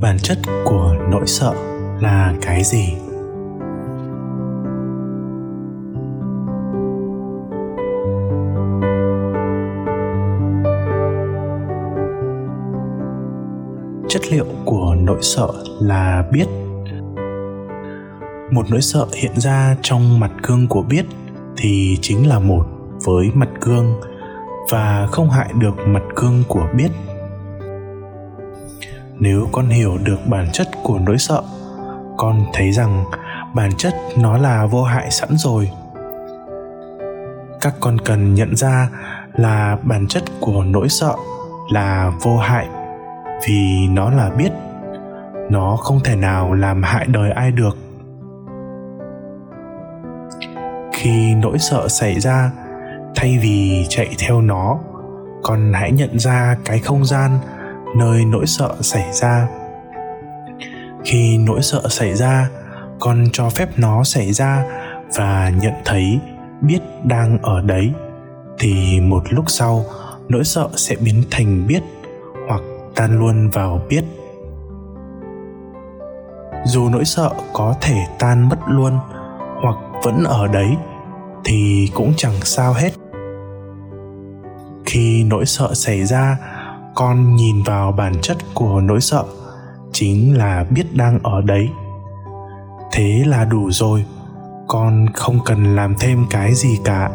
bản chất của nỗi sợ là cái gì? Chất liệu của nỗi sợ là biết. Một nỗi sợ hiện ra trong mặt gương của biết thì chính là một với mặt gương và không hại được mặt gương của biết nếu con hiểu được bản chất của nỗi sợ, con thấy rằng bản chất nó là vô hại sẵn rồi. Các con cần nhận ra là bản chất của nỗi sợ là vô hại vì nó là biết. Nó không thể nào làm hại đời ai được. Khi nỗi sợ xảy ra, thay vì chạy theo nó, con hãy nhận ra cái không gian nơi nỗi sợ xảy ra. Khi nỗi sợ xảy ra, con cho phép nó xảy ra và nhận thấy biết đang ở đấy, thì một lúc sau, nỗi sợ sẽ biến thành biết hoặc tan luôn vào biết. Dù nỗi sợ có thể tan mất luôn hoặc vẫn ở đấy, thì cũng chẳng sao hết. Khi nỗi sợ xảy ra con nhìn vào bản chất của nỗi sợ, chính là biết đang ở đấy. Thế là đủ rồi, con không cần làm thêm cái gì cả.